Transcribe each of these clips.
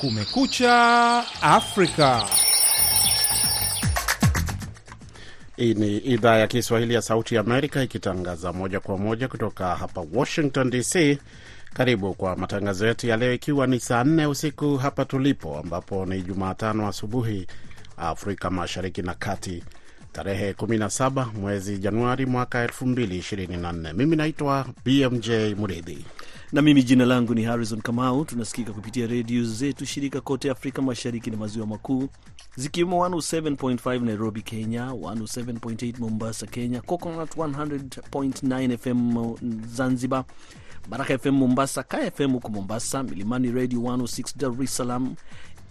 Kumekucha Afrika. Hii ni idhaa ya Kiswahili ya Sauti ya Amerika ikitangaza moja kwa moja kutoka hapa Washington DC. Karibu kwa matangazo yetu ya leo, ikiwa ni saa nne usiku hapa tulipo, ambapo ni Jumatano asubuhi Afrika Mashariki na Kati, tarehe 17 mwezi Januari mwaka 2024. Mimi naitwa BMJ Muridhi na mimi jina langu ni Harrison Kamau. Tunasikika kupitia redio zetu shirika kote Afrika Mashariki na Maziwa Makuu, zikiwemo 107.5 Nairobi, Kenya, 107.8 Mombasa, Kenya, Coconut 100.9 FM Zanzibar, Baraka FM Mombasa, Kaya FM huko Mombasa, Milimani Radio 106 Dar es Salaam,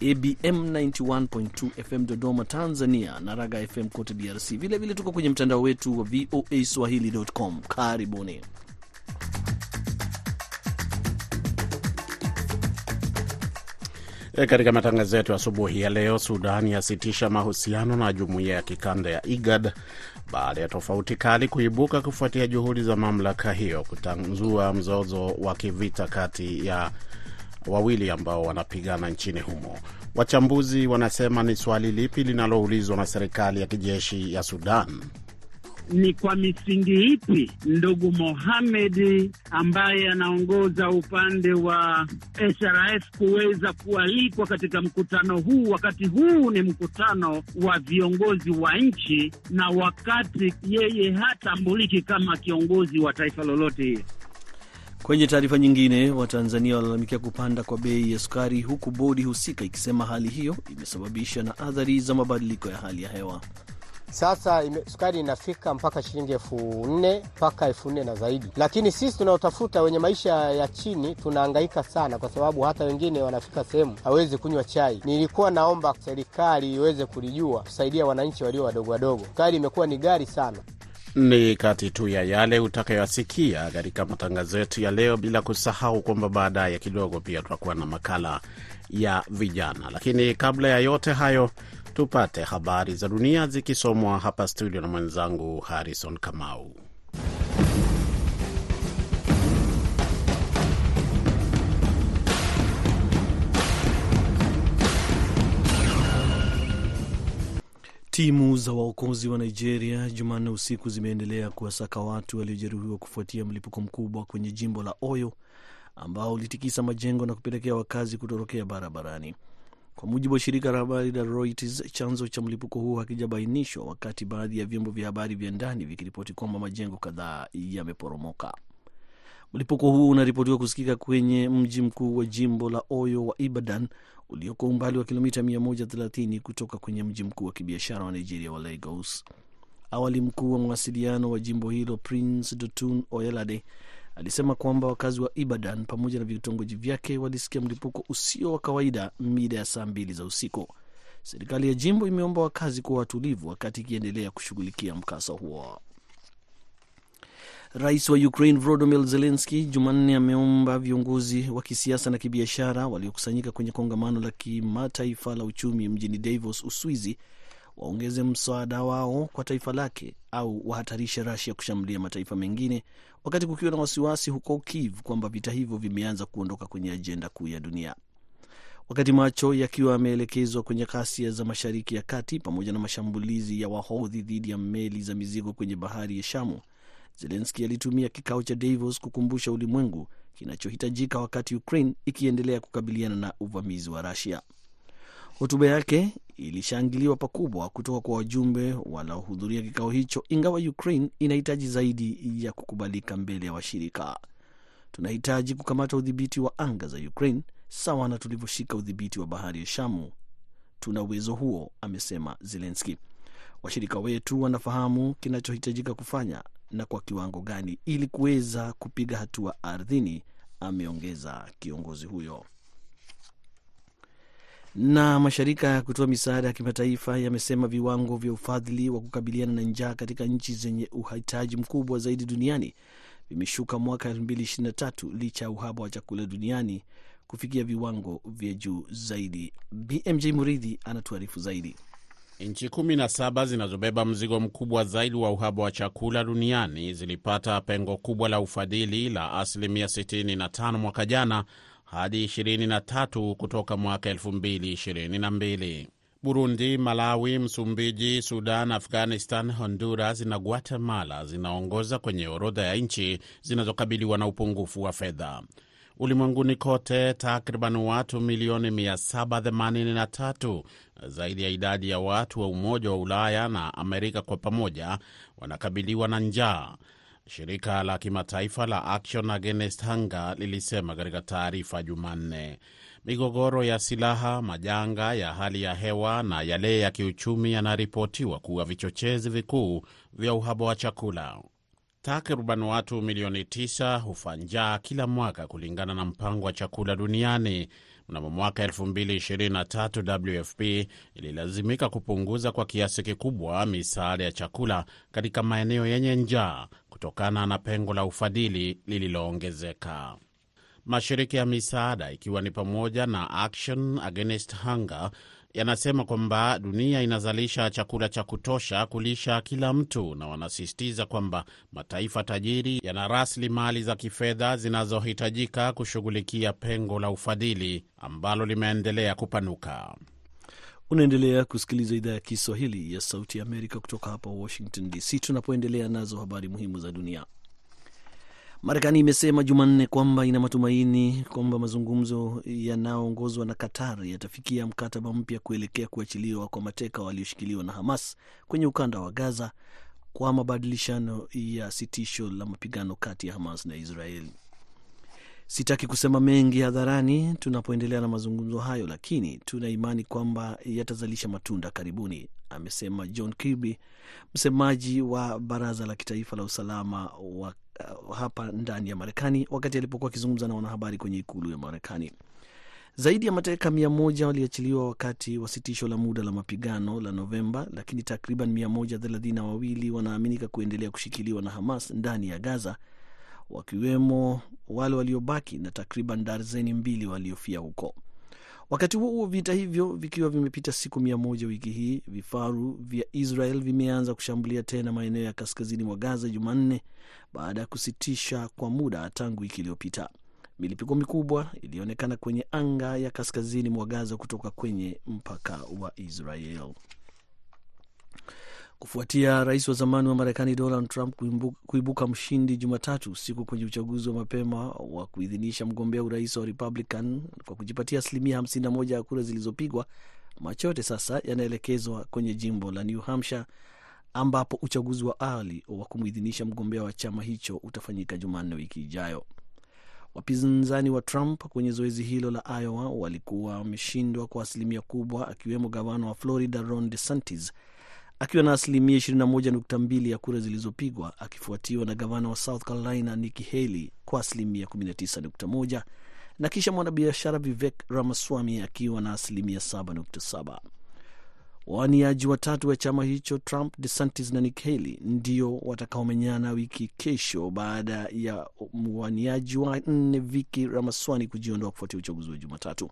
ABM 91.2 FM Dodoma, Tanzania, na Raga FM kote DRC. Vilevile tuko kwenye mtandao wetu wa VOA Swahili.com. Karibuni. Katika matangazo yetu asubuhi ya leo, Sudan yasitisha mahusiano na jumuiya ya kikanda ya IGAD baada ya tofauti kali kuibuka kufuatia juhudi za mamlaka hiyo kutanzua mzozo wa kivita kati ya wawili ambao wanapigana nchini humo. Wachambuzi wanasema ni swali lipi linaloulizwa na serikali ya kijeshi ya Sudan? Ni kwa misingi ipi ndugu Mohamed ambaye anaongoza upande wa SRF kuweza kualikwa katika mkutano huu, wakati huu ni mkutano wa viongozi wa nchi na wakati yeye hatambuliki kama kiongozi wa taifa lolote hili. Kwenye taarifa nyingine, Watanzania walalamikia kupanda kwa bei ya sukari, huku bodi husika ikisema hali hiyo imesababishwa na athari za mabadiliko ya hali ya hewa. Sasa ime, sukari inafika mpaka shilingi elfu nne mpaka elfu nne na zaidi, lakini sisi tunaotafuta wenye maisha ya chini tunahangaika sana, kwa sababu hata wengine wanafika sehemu hawezi kunywa chai. Nilikuwa naomba serikali iweze kulijua kusaidia wananchi walio wadogo wadogo. Sukari imekuwa ni gari sana. Ni kati tu ya yale utakayoasikia katika matangazo yetu ya leo, bila kusahau kwamba baadaye kidogo pia tutakuwa na makala ya vijana. Lakini kabla ya yote hayo, tupate habari za dunia zikisomwa hapa studio na mwenzangu Harrison Kamau. Timu za waokozi wa Nigeria Jumanne usiku zimeendelea kuwasaka watu waliojeruhiwa kufuatia mlipuko mkubwa kwenye jimbo la Oyo ambao ulitikisa majengo na kupelekea wakazi kutorokea barabarani. Kwa mujibu wa shirika la habari la Reuters, chanzo cha mlipuko huo hakijabainishwa, wakati baadhi ya vyombo vya habari vya ndani vikiripoti kwamba majengo kadhaa yameporomoka. Mlipuko huo unaripotiwa kusikika kwenye mji mkuu wa jimbo la Oyo wa Ibadan ulioko umbali wa kilomita 130 kutoka kwenye mji mkuu wa kibiashara wa Nigeria wa Lagos. Awali mkuu wa mawasiliano wa jimbo hilo Prince Dotun Oyelade alisema kwamba wakazi wa Ibadan pamoja na vitongoji vyake walisikia mlipuko usio wa kawaida mida ya saa mbili za usiku. Serikali ya jimbo imeomba wakazi kuwa watulivu wakati ikiendelea kushughulikia mkasa huo. Rais wa Ukraine Volodymyr Zelensky Jumanne ameomba viongozi wa kisiasa na kibiashara waliokusanyika kwenye kongamano la kimataifa la uchumi mjini Davos, Uswizi, waongeze msaada wao kwa taifa lake au wahatarishe Rasia kushambulia mataifa mengine, wakati kukiwa na wasiwasi huko Kiev kwamba vita hivyo vimeanza kuondoka kwenye ajenda kuu ya dunia. Wakati macho yakiwa yameelekezwa kwenye ghasia za Mashariki ya Kati pamoja na mashambulizi ya Wahodhi dhidi ya meli za mizigo kwenye bahari ya Shamu, Zelenski alitumia kikao cha Davos kukumbusha ulimwengu kinachohitajika wakati Ukraine ikiendelea kukabiliana na uvamizi wa Russia. Hotuba yake ilishangiliwa pakubwa kutoka kwa wajumbe wanaohudhuria kikao hicho, ingawa Ukraine inahitaji zaidi ya kukubalika mbele ya washirika. Tunahitaji kukamata udhibiti wa anga za Ukraine sawa na tulivyoshika udhibiti wa bahari ya Shamu. Tuna uwezo huo, amesema Zelenski. Washirika wetu wanafahamu kinachohitajika kufanya na kwa kiwango gani ili kuweza kupiga hatua ardhini, ameongeza kiongozi huyo. Na mashirika ya kutoa misaada ya kimataifa yamesema viwango vya ufadhili wa kukabiliana na njaa katika nchi zenye uhitaji mkubwa zaidi duniani vimeshuka mwaka 2023 licha ya uhaba wa chakula duniani kufikia viwango vya juu zaidi. BMJ Muridhi anatuarifu zaidi. Nchi kumi na saba zinazobeba mzigo mkubwa zaidi wa uhaba wa chakula duniani zilipata pengo kubwa la ufadhili la asilimia 65 mwaka jana, hadi 23 kutoka mwaka 2022. Burundi, Malawi, Msumbiji, Sudan, Afghanistan, Honduras na Guatemala zinaongoza kwenye orodha ya nchi zinazokabiliwa na upungufu wa fedha. Ulimwenguni kote takriban watu milioni 783 zaidi ya idadi ya watu wa Umoja wa Ulaya na Amerika kwa pamoja wanakabiliwa na njaa, shirika la kimataifa la Action Against Hunger lilisema katika taarifa Jumanne. Migogoro ya silaha, majanga ya hali ya hewa na yale ya kiuchumi yanaripotiwa kuwa vichochezi vikuu vya uhaba wa chakula. Takriban watu milioni 9 hufa njaa kila mwaka kulingana na mpango wa chakula duniani. Mnamo mwaka 2023 WFP ililazimika kupunguza kwa kiasi kikubwa misaada ya chakula katika maeneo yenye njaa kutokana na pengo la ufadhili lililoongezeka. Mashirika ya misaada ikiwa ni pamoja na Action Against Hunger yanasema kwamba dunia inazalisha chakula cha kutosha kulisha kila mtu, na wanasisitiza kwamba mataifa tajiri yana rasilimali za kifedha zinazohitajika kushughulikia pengo la ufadhili ambalo limeendelea kupanuka. Unaendelea kusikiliza idhaa ya Kiswahili ya Sauti ya Amerika kutoka hapa Washington DC, tunapoendelea nazo habari muhimu za dunia. Marekani imesema Jumanne kwamba ina matumaini kwamba mazungumzo yanayoongozwa na Qatar yatafikia mkataba mpya kuelekea kuachiliwa kwa mateka walioshikiliwa na Hamas kwenye ukanda wa Gaza kwa mabadilishano ya sitisho la mapigano kati ya Hamas na Israeli. Sitaki kusema mengi hadharani tunapoendelea na mazungumzo hayo, lakini tuna imani kwamba yatazalisha matunda karibuni, amesema John Kirby, msemaji wa Baraza la Kitaifa la Usalama wa uh, hapa ndani ya Marekani wakati alipokuwa akizungumza na wanahabari kwenye ikulu ya Marekani. Zaidi ya mateka mia moja waliachiliwa wakati wa sitisho la muda la mapigano la Novemba, lakini takriban mia moja thelathini na wawili wanaaminika kuendelea kushikiliwa na Hamas ndani ya Gaza, wakiwemo wale waliobaki na takriban darzeni mbili waliofia huko. Wakati huo vita hivyo vikiwa vimepita siku mia moja wiki hii, vifaru vya Israel vimeanza kushambulia tena maeneo ya kaskazini mwa Gaza Jumanne baada ya kusitisha kwa muda tangu wiki iliyopita. Milipuko mikubwa ilionekana kwenye anga ya kaskazini mwa Gaza kutoka kwenye mpaka wa Israel kufuatia rais wa zamani wa Marekani Donald Trump kuibuka mshindi Jumatatu usiku kwenye uchaguzi wa mapema wa kuidhinisha mgombea urais wa Republican kwa kujipatia asilimia 51 ya kura zilizopigwa. Macho yote sasa yanaelekezwa kwenye jimbo la New Hampshire ambapo uchaguzi wa awali wa kumwidhinisha mgombea wa chama hicho utafanyika Jumanne wiki ijayo. Wapinzani wa Trump kwenye zoezi hilo la Iowa walikuwa wameshindwa kwa asilimia kubwa, akiwemo gavana wa Florida Ron DeSantis akiwa na asilimia 21.2 ya kura zilizopigwa, akifuatiwa na gavana wa South Carolina Nikki Haley kwa asilimia 19.1 na kisha mwanabiashara Vivek Ramaswamy akiwa na asilimia 7.7. Wawaniaji watatu wa chama hicho Trump, DeSantis na Nikki Haley ndio watakaomenyana wiki kesho baada ya mwaniaji wa nne Viki Ramaswamy kujiondoa kufuatia uchaguzi wa Jumatatu.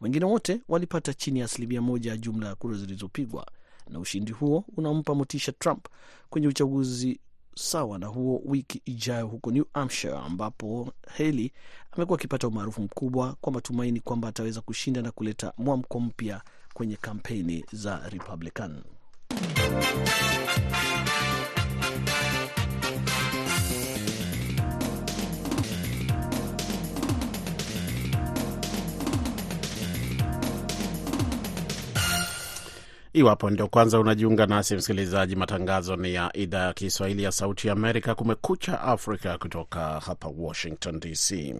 Wengine wote walipata chini ya asilimia moja ya jumla ya kura zilizopigwa na ushindi huo unampa motisha Trump kwenye uchaguzi sawa na huo wiki ijayo huko New Hampshire, ambapo Haley amekuwa akipata umaarufu mkubwa kwa matumaini kwamba ataweza kushinda na kuleta mwamko mpya kwenye kampeni za Republican. Iwapo ndio kwanza unajiunga nasi msikilizaji, matangazo ni ya idhaa ya Kiswahili ya Sauti ya Amerika, Kumekucha Afrika, kutoka hapa Washington DC.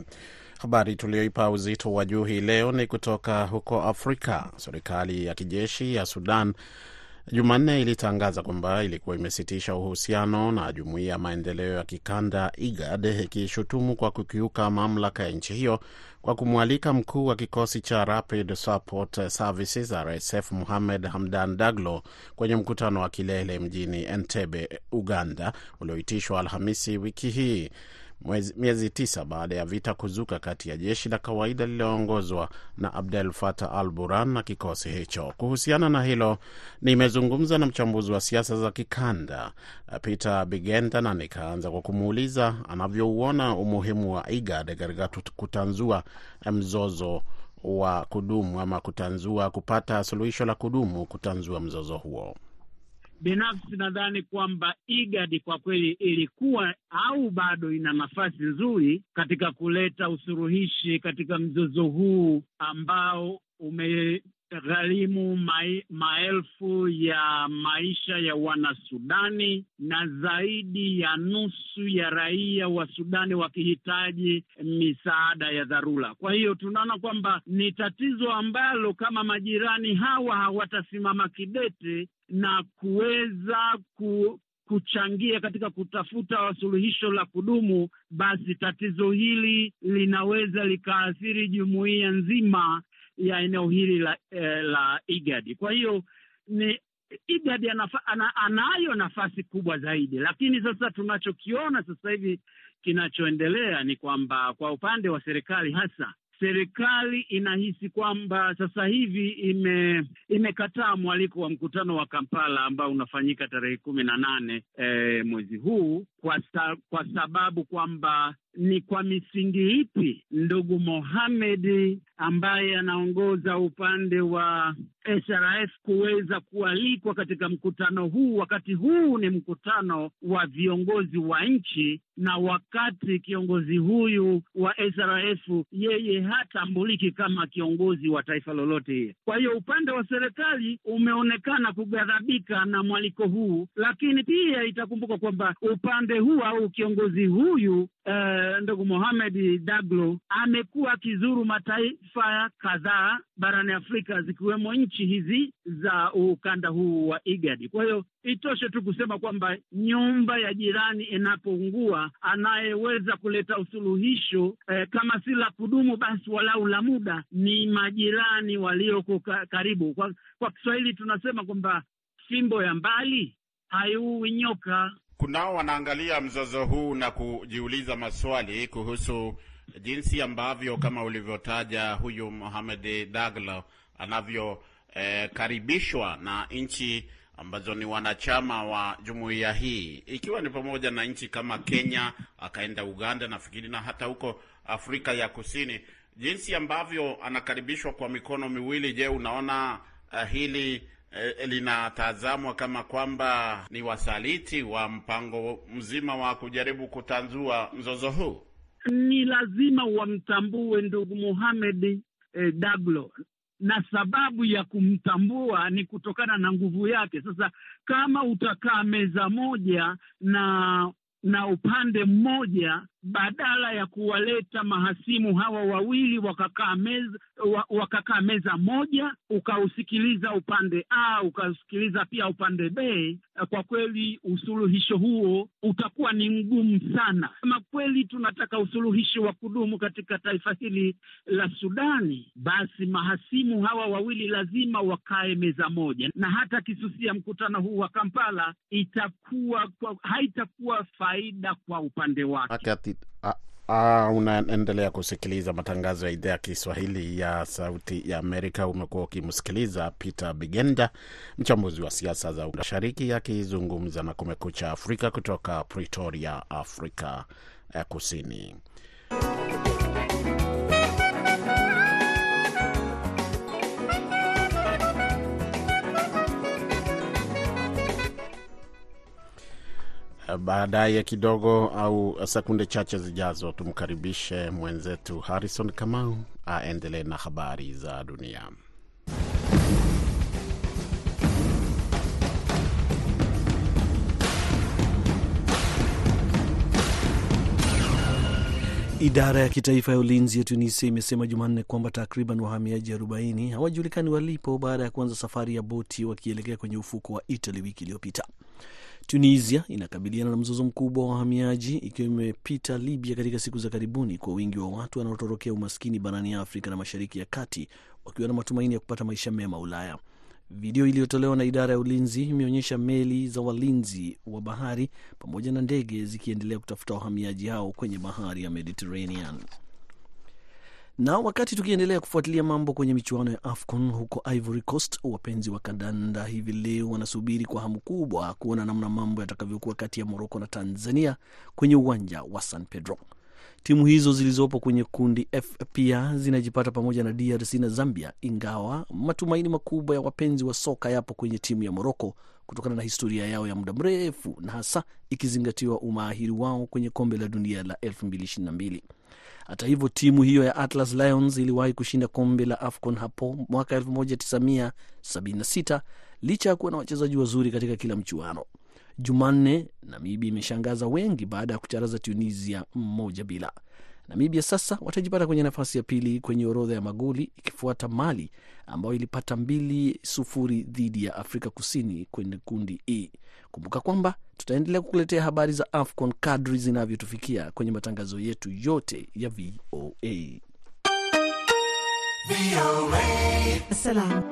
Habari tuliyoipa uzito wa juu hii leo ni kutoka huko Afrika. Serikali ya kijeshi ya Sudan Jumanne ilitangaza kwamba ilikuwa imesitisha uhusiano na jumuiya ya maendeleo ya kikanda IGAD, ikishutumu kwa kukiuka mamlaka ya nchi hiyo kwa kumwalika mkuu wa kikosi cha Rapid Support Services RSF Muhamed Hamdan Daglo kwenye mkutano wa kilele mjini Entebbe, Uganda, ulioitishwa Alhamisi wiki hii. Miezi tisa baada ya vita kuzuka kati ya jeshi la kawaida lililoongozwa na Abdel Fattah al Burhan na kikosi hicho. Kuhusiana na hilo, nimezungumza na mchambuzi wa siasa za kikanda Peter Bigenda na nikaanza kwa kumuuliza anavyouona umuhimu wa IGAD katika kutanzua mzozo wa kudumu ama kutanzua kupata suluhisho la kudumu kutanzua mzozo huo. Binafsi nadhani kwamba IGAD kwa kweli ilikuwa au bado ina nafasi nzuri katika kuleta usuluhishi katika mzozo huu ambao umegharimu ma maelfu ya maisha ya Wanasudani na zaidi ya nusu ya raia wa Sudani wakihitaji misaada ya dharura. Kwa hiyo tunaona kwamba ni tatizo ambalo kama majirani hawa hawatasimama kidete na kuweza ku, kuchangia katika kutafuta suluhisho la kudumu, basi tatizo hili linaweza likaathiri jumuiya nzima ya eneo hili la, eh, la IGAD. Kwa hiyo ni IGAD anafa, ana, anayo nafasi kubwa zaidi, lakini sasa tunachokiona sasa hivi kinachoendelea ni kwamba kwa upande wa serikali hasa serikali inahisi kwamba sasa hivi ime imekataa mwaliko wa mkutano wa Kampala ambao unafanyika tarehe kumi na nane e, mwezi huu kwa, sa, kwa sababu kwamba ni kwa misingi ipi ndugu Mohamed ambaye anaongoza upande wa SRF kuweza kualikwa katika mkutano huu, wakati huu ni mkutano wa viongozi wa nchi, na wakati kiongozi huyu wa SRF yeye hatambuliki kama kiongozi wa taifa lolote. Kwa hiyo upande wa serikali umeonekana kughadhabika na mwaliko huu, lakini pia itakumbuka kwamba upande huu au kiongozi huyu Uh, ndugu Mohamed Daglo amekuwa akizuru mataifa kadhaa barani Afrika zikiwemo nchi hizi za ukanda huu wa IGAD. Kwa hiyo itoshe tu kusema kwamba nyumba ya jirani inapoungua, anayeweza kuleta usuluhisho eh, kama si la kudumu, basi walau la muda ni majirani walioko ka, karibu. Kwa, kwa Kiswahili tunasema kwamba fimbo ya mbali haiui nyoka. Kunao wanaangalia mzozo huu na kujiuliza maswali kuhusu jinsi ambavyo kama ulivyotaja huyu Mohamed Daglo anavyokaribishwa eh, na nchi ambazo ni wanachama wa jumuiya hii ikiwa ni pamoja na nchi kama Kenya, akaenda Uganda nafikiri na hata huko Afrika ya Kusini, jinsi ambavyo anakaribishwa kwa mikono miwili. Je, unaona uh, hili E, linatazamwa kama kwamba ni wasaliti wa mpango mzima wa kujaribu kutanzua mzozo huu? Ni lazima wamtambue ndugu Muhamedi eh, Daglo, na sababu ya kumtambua ni kutokana na nguvu yake. Sasa kama utakaa meza moja na na upande mmoja badala ya kuwaleta mahasimu hawa wawili wakakaa meza, wakakaa meza moja, ukausikiliza upande A ukausikiliza pia upande B, kwa kweli usuluhisho huo utakuwa ni mgumu sana. Kama kweli tunataka usuluhisho wa kudumu katika taifa hili la Sudani, basi mahasimu hawa wawili lazima wakae meza moja, na hata kisusia mkutano huu wa Kampala itakuwa haitakuwa faida kwa upande wake. Uh, unaendelea kusikiliza matangazo ya idhaa ya Kiswahili ya Sauti ya Amerika. Umekuwa ukimsikiliza Peter Bigenda, mchambuzi wa siasa za Mashariki, akizungumza na Kumekucha Afrika kutoka Pretoria, Afrika ya Kusini. Baadaye kidogo au sekunde chache zijazo, tumkaribishe mwenzetu Harrison Kamau aendelee na habari za dunia. Idara ya kitaifa ya ulinzi ya Tunisia imesema Jumanne kwamba takriban wahamiaji 40 hawajulikani walipo baada ya kuanza safari ya boti wakielekea kwenye ufuko wa Italy wiki iliyopita. Tunisia inakabiliana na mzozo mkubwa wa wahamiaji ikiwa imepita Libya katika siku za karibuni kwa wingi wa watu wanaotorokea umaskini barani Afrika na Mashariki ya Kati wakiwa na matumaini ya kupata maisha mema Ulaya. Video iliyotolewa na idara ya ulinzi imeonyesha meli za walinzi wa bahari pamoja na ndege zikiendelea kutafuta wahamiaji hao kwenye bahari ya Mediterranean. Na wakati tukiendelea kufuatilia mambo kwenye michuano ya AFCON huko Ivory Coast, wapenzi wa kandanda hivi leo wanasubiri kwa hamu kubwa kuona namna mambo yatakavyokuwa kati ya Moroko na Tanzania kwenye uwanja wa San Pedro. Timu hizo zilizopo kwenye kundi F pia zinajipata pamoja na DRC na Zambia, ingawa matumaini makubwa ya wapenzi wa soka yapo kwenye timu ya Moroko kutokana na historia yao ya muda mrefu na hasa ikizingatiwa umahiri wao kwenye kombe la dunia la 2022. Hata hivyo timu hiyo ya Atlas Lions iliwahi kushinda kombe la AFCON hapo mwaka 1976 licha ya kuwa na wachezaji wazuri katika kila mchuano. Jumanne, Namibia imeshangaza wengi baada ya kucharaza Tunisia mmoja bila. Namibia sasa watajipata kwenye nafasi ya pili kwenye orodha ya magoli ikifuata Mali ambayo ilipata mbili sufuri dhidi ya Afrika Kusini kwenye kundi E. Kumbuka kwamba tutaendelea kukuletea habari za AFCON kadri zinavyotufikia kwenye matangazo yetu yote ya VOA. Salam.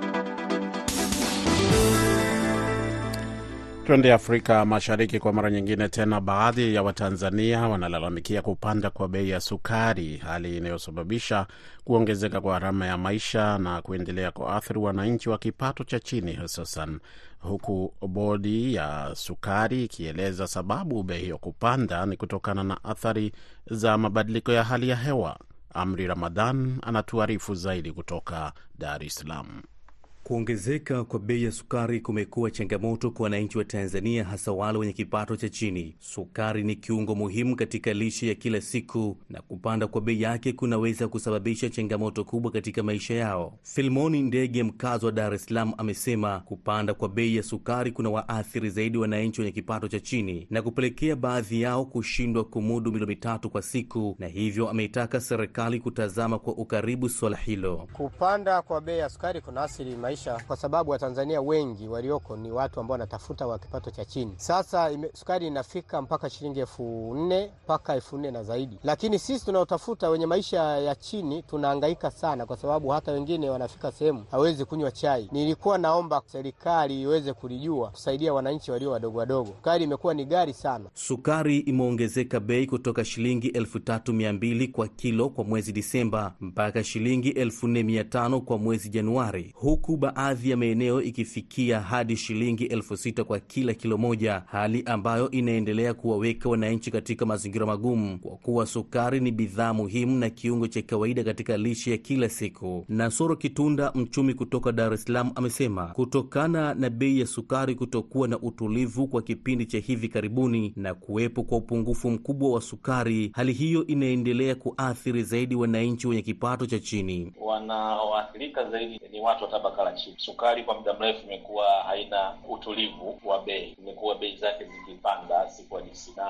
Twende Afrika Mashariki kwa mara nyingine tena. Baadhi ya Watanzania wanalalamikia kupanda kwa bei ya sukari, hali inayosababisha kuongezeka kwa gharama ya maisha na kuendelea kuathiri wananchi wa kipato cha chini, hususan huku bodi ya sukari ikieleza sababu bei hiyo kupanda ni kutokana na athari za mabadiliko ya hali ya hewa. Amri Ramadhan anatuarifu zaidi kutoka Dar es Salaam. Kuongezeka kwa bei ya sukari kumekuwa changamoto kwa wananchi wa Tanzania, hasa wale wenye kipato cha chini. Sukari ni kiungo muhimu katika lishe ya kila siku, na kupanda kwa bei yake kunaweza kusababisha changamoto kubwa katika maisha yao. Filmoni Ndege, mkazi wa Dar es Salaam, amesema kupanda kwa bei ya sukari kuna waathiri zaidi wananchi wenye kipato cha chini na kupelekea baadhi yao kushindwa kumudu milo mitatu kwa siku, na hivyo ameitaka serikali kutazama kwa ukaribu swala hilo. Kupanda kwa bei ya sukari kuna maisha kwa sababu Watanzania wengi walioko ni watu ambao wanatafuta wa kipato cha chini. Sasa ime, sukari inafika mpaka shilingi elfu nne mpaka elfu nne na zaidi, lakini sisi tunaotafuta wenye maisha ya chini tunahangaika sana, kwa sababu hata wengine wanafika sehemu hawezi kunywa chai. Nilikuwa naomba serikali iweze kulijua kusaidia wananchi walio wadogo wadogo. Sukari imekuwa ni gari sana. Sukari imeongezeka bei kutoka shilingi elfu tatu mia mbili kwa kilo kwa mwezi Disemba mpaka shilingi elfu nne mia tano kwa mwezi Januari, huku baadhi ya maeneo ikifikia hadi shilingi elfu sita kwa kila kilo moja, hali ambayo inaendelea kuwaweka wananchi katika mazingira magumu, kwa kuwa sukari ni bidhaa muhimu na kiungo cha kawaida katika lishe ya kila siku. Nasoro Kitunda, mchumi kutoka Dar es Salaam, amesema kutokana na bei ya sukari kutokuwa na utulivu kwa kipindi cha hivi karibuni na kuwepo kwa upungufu mkubwa wa sukari, hali hiyo inaendelea kuathiri zaidi wananchi wenye kipato cha chini. Wanaoathirika zaidi ni watu wa tabaka la. Sukari kwa muda mrefu imekuwa haina utulivu wa bei, imekuwa bei zake zikipanda siku hadi siku, na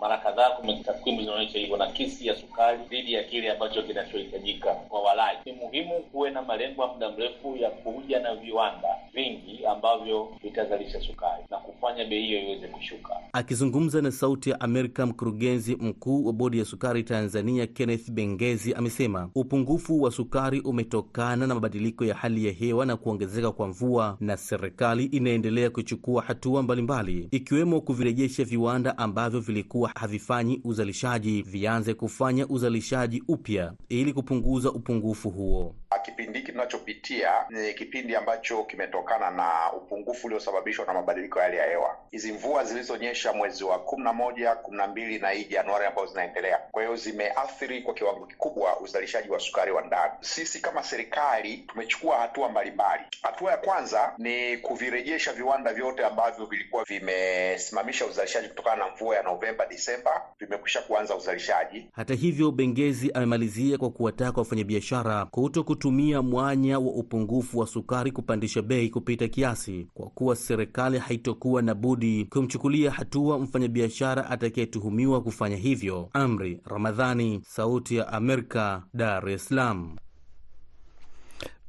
mara kadhaa takwimu zinaonyesha hivyo, na kisi ya sukari dhidi ya kile ambacho kinachohitajika kwa walaji. Ni muhimu kuwe na malengo ya muda mrefu ya kuja na viwanda vingi ambavyo vitazalisha sukari na kufanya bei hiyo iweze kushuka. Akizungumza na Sauti ya Amerika, mkurugenzi mkuu wa bodi ya sukari Tanzania Kenneth Bengezi amesema upungufu wa sukari umetokana na mabadiliko ya hali ya hewa na kuongezeka kwa mvua, na serikali inaendelea kuchukua hatua mbalimbali ikiwemo kuvirejesha viwanda ambavyo vilikuwa havifanyi uzalishaji vianze kufanya uzalishaji upya ili kupunguza upungufu huo. Kipindi hiki tunachopitia ni kipindi ambacho kimetokana na upungufu uliosababishwa na mabadiliko ya hali ya hewa. Hizi mvua zilizonyesha mwezi wa kumi na moja, kumi na mbili na hii Januari ambazo zinaendelea, kwa hiyo zimeathiri kwa kiwango kikubwa uzalishaji wa sukari wa ndani. Sisi kama serikali tumechukua hatua mbalimbali. Hatua ya kwanza ni kuvirejesha viwanda vyote ambavyo vilikuwa vimesimamisha uzalishaji kutokana na mvua ya Novemba, Disemba, vimekwisha kuanza uzalishaji. Hata hivyo, Bengezi amemalizia kwa kuwataka wafanyabiashara kuto kutumia mwanya wa upungufu wa sukari kupandisha bei kupita kiasi, kwa kuwa serikali haitokuwa na budi kumchukulia hatua mfanyabiashara atakayetuhumiwa kufanya hivyo. Amri Ramadhani, Sauti ya Amerika, Dar es Salaam.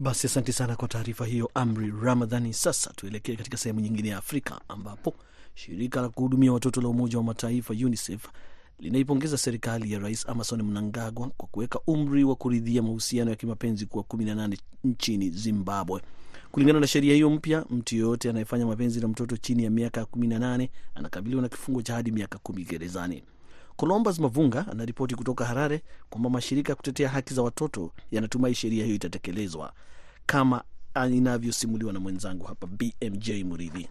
Basi asante sana kwa taarifa hiyo, Amri Ramadhani. Sasa tuelekee katika sehemu nyingine ya Afrika ambapo shirika la kuhudumia watoto la Umoja wa Mataifa UNICEF linaipongeza serikali ya Rais Emmerson Mnangagwa kwa kuweka umri wa kuridhia mahusiano ya kimapenzi kuwa 18 nchini Zimbabwe. Kulingana na sheria hiyo mpya, mtu yeyote anayefanya mapenzi na mtoto chini ya miaka 18 anakabiliwa na kifungo cha hadi miaka kumi gerezani. Columbus Mavunga anaripoti kutoka Harare kwamba mashirika ya kutetea haki za watoto yanatumai sheria hiyo itatekelezwa kama inavyosimuliwa na mwenzangu hapa BMJ Muridhi.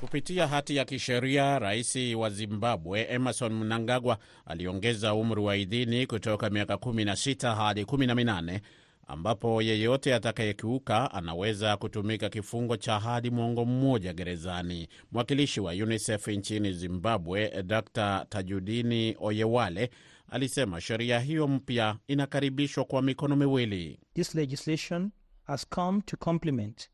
Kupitia hati ya kisheria, rais wa Zimbabwe Emerson Mnangagwa aliongeza umri wa idhini kutoka miaka 16 hadi 18 ambapo yeyote atakayekiuka anaweza kutumika kifungo cha hadi mwongo mmoja gerezani. Mwakilishi wa UNICEF nchini Zimbabwe, Dr Tajudini Oyewale, alisema sheria hiyo mpya inakaribishwa kwa mikono miwili. This legislation has come to complement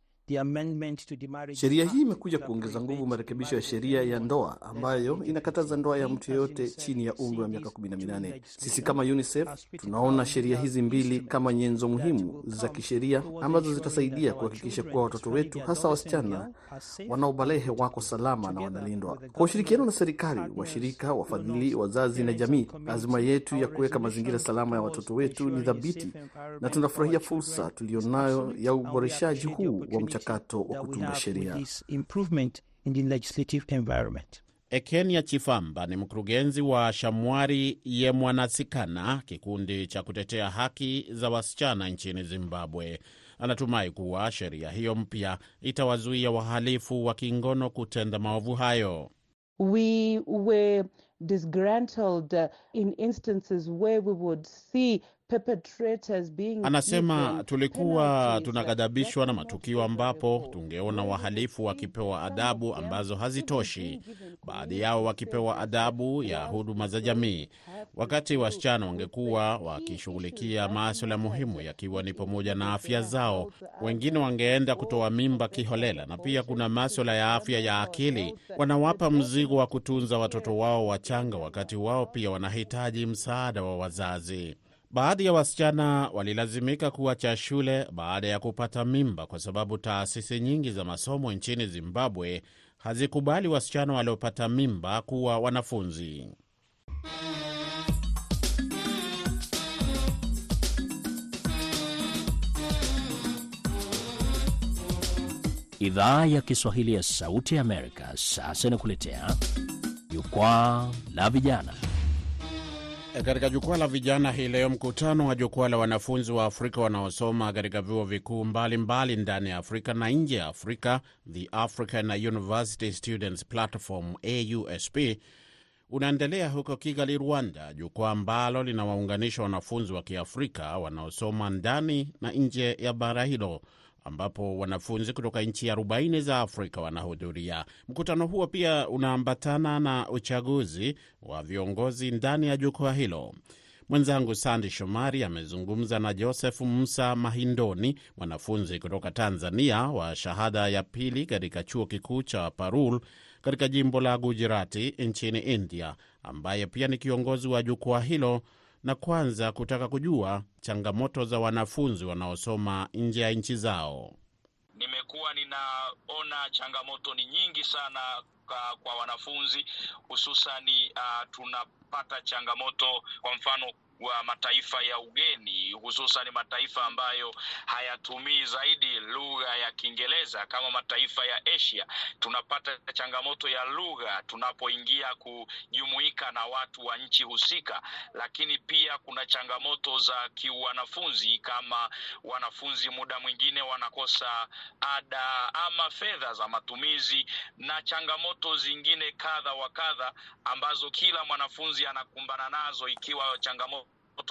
Sheria hii imekuja kuongeza nguvu marekebisho ya sheria ya ndoa ambayo inakataza ndoa ya mtu yeyote chini ya umri wa miaka 18. Sisi kama UNICEF tunaona sheria hizi mbili kama nyenzo muhimu za kisheria ambazo zitasaidia kuhakikisha kuwa watoto wetu, hasa wasichana wanaobalehe, wako salama na wanalindwa. Kwa ushirikiano na serikali, washirika, wafadhili, wazazi na jamii, azima yetu ya kuweka mazingira salama ya watoto wetu ni thabiti, na tunafurahia fursa tuliyonayo ya uboreshaji huu wa mchakato wa kutunga sheria. Ekenia Chifamba ni mkurugenzi wa Shamwari Yemwanasikana, kikundi cha kutetea haki za wasichana nchini Zimbabwe. Anatumai kuwa sheria hiyo mpya itawazuia wahalifu wa kingono kutenda maovu hayo. We were disgruntled in instances where we would see Anasema tulikuwa tunaghadhabishwa na matukio ambapo tungeona wahalifu wakipewa adhabu ambazo hazitoshi, baadhi yao wakipewa adhabu ya huduma za jamii, wakati wasichana wangekuwa wakishughulikia maswala muhimu, yakiwa ni pamoja na afya zao. Wengine wangeenda kutoa mimba kiholela, na pia kuna maswala ya afya ya akili. Wanawapa mzigo wa kutunza watoto wao wachanga, wakati wao pia wanahitaji msaada wa wazazi. Baadhi ya wasichana walilazimika kuacha shule baada ya kupata mimba kwa sababu taasisi nyingi za masomo nchini Zimbabwe hazikubali wasichana waliopata mimba kuwa wanafunzi. Idhaa ya Kiswahili ya Sauti ya Amerika sasa inakuletea Jukwaa la Vijana. Katika jukwaa la vijana hii leo, mkutano wa jukwaa la wanafunzi wa Afrika wanaosoma katika vyuo vikuu mbalimbali ndani ya Afrika na nje ya Afrika, the African University Students Platform AUSP, unaendelea huko Kigali, Rwanda, jukwaa ambalo linawaunganisha wanafunzi wa Kiafrika wanaosoma ndani na nje ya bara hilo ambapo wanafunzi kutoka nchi 40 za Afrika wanahudhuria. Mkutano huo pia unaambatana na uchaguzi wa viongozi ndani ya jukwaa hilo. Mwenzangu Sandi Shomari amezungumza na Joseph Musa Mahindoni, mwanafunzi kutoka Tanzania wa shahada ya pili katika chuo kikuu cha Parul katika jimbo la Gujirati nchini India, ambaye pia ni kiongozi wa jukwaa hilo na kwanza kutaka kujua changamoto za wanafunzi wanaosoma nje ya nchi zao. Nimekuwa ninaona changamoto ni nyingi sana kwa, kwa wanafunzi hususani, uh, tunapata changamoto kwa mfano wa mataifa ya ugeni hususan mataifa ambayo hayatumii zaidi lugha ya Kiingereza kama mataifa ya Asia. Tunapata changamoto ya lugha tunapoingia kujumuika na watu wa nchi husika, lakini pia kuna changamoto za kiwanafunzi, kama wanafunzi muda mwingine wanakosa ada ama fedha za matumizi na changamoto zingine kadha wa kadha ambazo kila mwanafunzi anakumbana nazo, ikiwa changamoto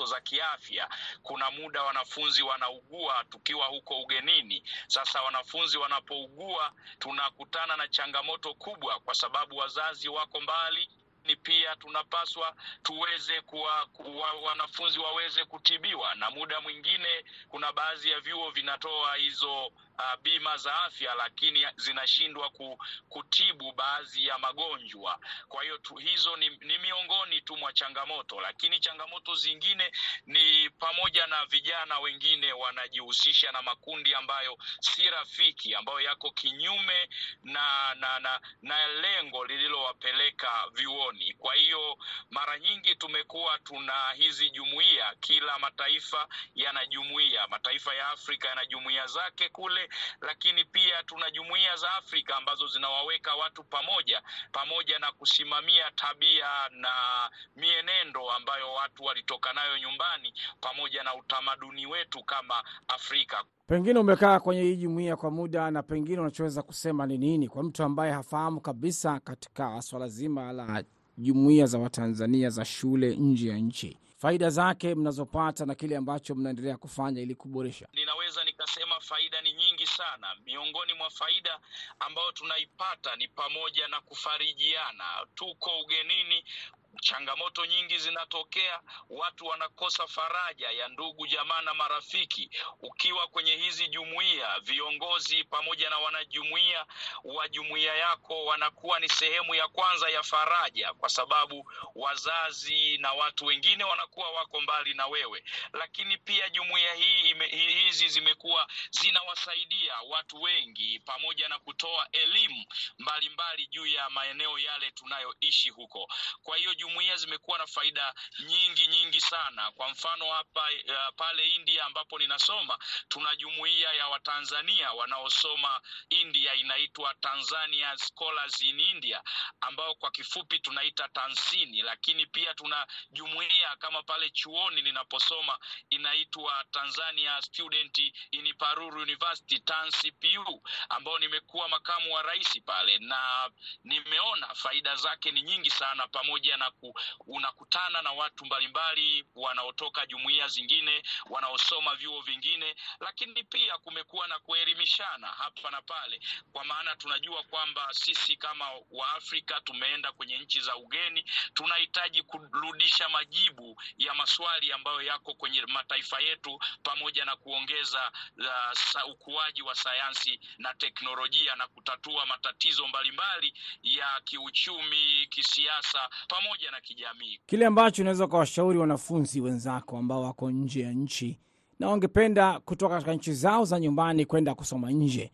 za kiafya. Kuna muda wanafunzi wanaugua tukiwa huko ugenini. Sasa wanafunzi wanapougua, tunakutana na changamoto kubwa, kwa sababu wazazi wako mbali ni pia tunapaswa tuweze kuwa, kuwa wanafunzi waweze kutibiwa, na muda mwingine kuna baadhi ya vyuo vinatoa hizo uh, bima za afya, lakini zinashindwa ku, kutibu baadhi ya magonjwa. Kwa hiyo tu, hizo ni, ni miongoni tu mwa changamoto, lakini changamoto zingine ni pamoja na vijana wengine wanajihusisha na makundi ambayo si rafiki, ambayo yako kinyume na na, na, na lengo lililowapeleka vyuoni. Kwa hiyo mara nyingi tumekuwa tuna hizi jumuiya, kila mataifa yana jumuiya, mataifa ya Afrika yana jumuiya zake kule, lakini pia tuna jumuiya za Afrika ambazo zinawaweka watu pamoja, pamoja na kusimamia tabia na mienendo ambayo watu walitoka nayo nyumbani, pamoja na utamaduni wetu kama Afrika. Pengine umekaa kwenye hii jumuiya kwa muda, na pengine unachoweza kusema ni nini kwa mtu ambaye hafahamu kabisa katika swala zima la jumuiya za Watanzania za shule nje ya nchi, faida zake mnazopata na kile ambacho mnaendelea kufanya ili kuboresha? Ninaweza nikasema faida ni nyingi sana. Miongoni mwa faida ambayo tunaipata ni pamoja na kufarijiana. Tuko ugenini changamoto nyingi zinatokea, watu wanakosa faraja ya ndugu jamaa na marafiki. Ukiwa kwenye hizi jumuiya, viongozi pamoja na wanajumuiya wa jumuiya yako wanakuwa ni sehemu ya kwanza ya faraja, kwa sababu wazazi na watu wengine wanakuwa wako mbali na wewe. Lakini pia jumuiya hii ime, hizi zimekuwa zinawasaidia watu wengi, pamoja na kutoa elimu mbalimbali juu ya maeneo yale tunayoishi huko. Kwa hiyo jumuiya zimekuwa na faida nyingi nyingi sana. Kwa mfano hapa uh, pale India ambapo ninasoma tuna jumuiya ya Watanzania wanaosoma India inaitwa Tanzania Scholars in India ambao kwa kifupi tunaita Tansini, lakini pia tuna jumuiya kama pale chuoni ninaposoma inaitwa Tanzania Student in Paruru University TANCPU, ambao nimekuwa makamu wa rais pale na nimeona faida zake ni nyingi sana pamoja na ku, unakutana na watu mbalimbali wanaotoka jumuiya zingine wanaosoma vyuo vingine, lakini pia kumekuwa na kuelimishana hapa na pale, kwa maana tunajua kwamba sisi kama Waafrika tumeenda kwenye nchi za ugeni, tunahitaji kurudisha majibu ya maswali ambayo yako kwenye mataifa yetu, pamoja na kuongeza uh, ukuaji wa sayansi na teknolojia na kutatua matatizo mbalimbali ya kiuchumi, kisiasa pamoja na kijamii. Kile ambacho unaweza ukawashauri wanafunzi wenzako ambao wako nje ya nchi na wangependa kutoka katika nchi zao za nyumbani kwenda kusoma nje,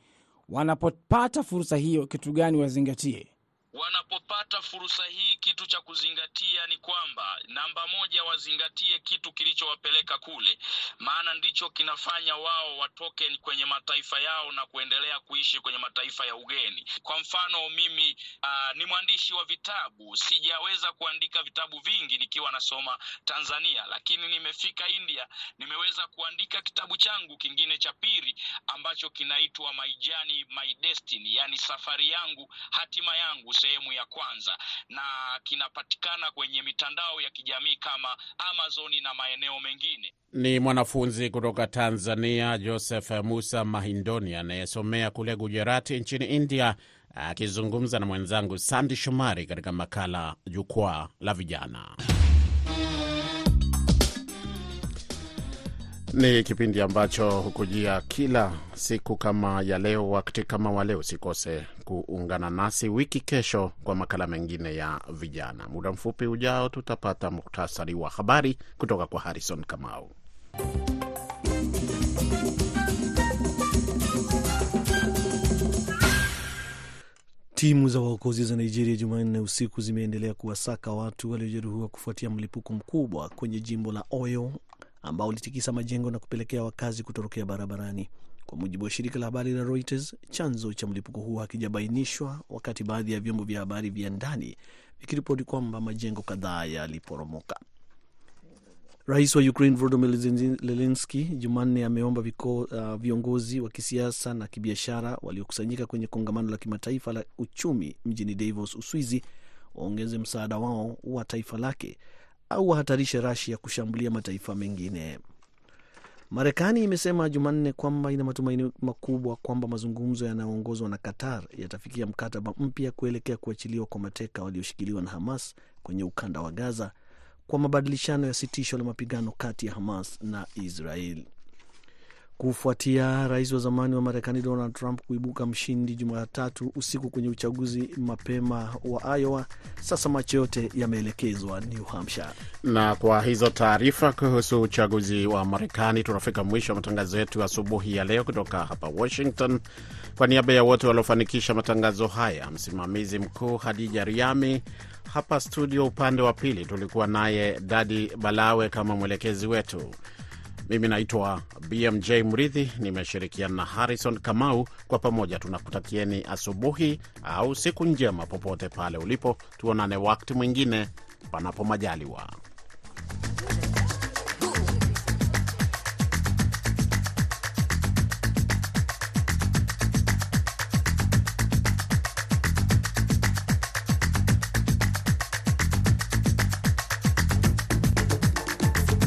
wanapopata fursa hiyo, kitu gani wazingatie? Wanapopata fursa hii, kitu cha kuzingatia ni kwamba namba moja, wazingatie kitu kilichowapeleka kule, maana ndicho kinafanya wao watoke kwenye mataifa yao na kuendelea kuishi kwenye mataifa ya ugeni. Kwa mfano mimi uh, ni mwandishi wa vitabu, sijaweza kuandika vitabu vingi nikiwa nasoma Tanzania, lakini nimefika India, nimeweza kuandika kitabu changu kingine cha pili ambacho kinaitwa My Journey My Destiny, yani safari yangu, hatima yangu sehemu ya kwanza na kinapatikana kwenye mitandao ya kijamii kama Amazon na maeneo mengine. Ni mwanafunzi kutoka Tanzania Joseph Musa Mahindoni anayesomea kule Gujarati nchini India, akizungumza na mwenzangu Sandi Shomari katika makala Jukwaa la Vijana. Ni kipindi ambacho hukujia kila siku kama ya leo, wakati kama wa leo. Usikose kuungana nasi wiki kesho kwa makala mengine ya vijana. Muda mfupi ujao, tutapata muktasari wa habari kutoka kwa Harrison Kamau. Timu za waokozi za Nigeria Jumanne usiku zimeendelea kuwasaka watu waliojeruhiwa kufuatia mlipuko mkubwa kwenye jimbo la Oyo ambao ulitikisa majengo na kupelekea wakazi kutorokea barabarani. Kwa mujibu wa shirika la habari la Reuters, chanzo cha mlipuko huo hakijabainishwa, wakati baadhi ya vyombo vya habari vya ndani vikiripoti kwamba majengo kadhaa yaliporomoka. Rais wa Ukraine Volodymyr Zelensky Jumanne ameomba uh, viongozi wa kisiasa na kibiashara waliokusanyika kwenye kongamano la kimataifa la uchumi mjini Davos, Uswizi, waongeze msaada wao wa taifa lake au wahatarishe Rasia kushambulia mataifa mengine. Marekani imesema Jumanne kwamba ina matumaini makubwa kwamba mazungumzo yanayoongozwa na Qatar yatafikia mkataba mpya kuelekea kuachiliwa kwa mateka walioshikiliwa na Hamas kwenye ukanda wa Gaza kwa mabadilishano ya sitisho la mapigano kati ya Hamas na Israel. Kufuatia rais wa zamani wa Marekani Donald Trump kuibuka mshindi Jumatatu usiku kwenye uchaguzi mapema wa Iowa. Sasa macho yote yameelekezwa New Hampshire. Na kwa hizo taarifa kuhusu uchaguzi wa Marekani, tunafika mwisho wa matangazo yetu asubuhi ya leo kutoka hapa Washington. Kwa niaba ya wote waliofanikisha matangazo haya, msimamizi mkuu Hadija Riami, hapa studio upande wa pili tulikuwa naye Dadi Balawe kama mwelekezi wetu. Mimi naitwa BMJ Mridhi, nimeshirikiana na Harrison Kamau. Kwa pamoja tunakutakieni asubuhi au siku njema popote pale ulipo. Tuonane wakati mwingine, panapo majaliwa.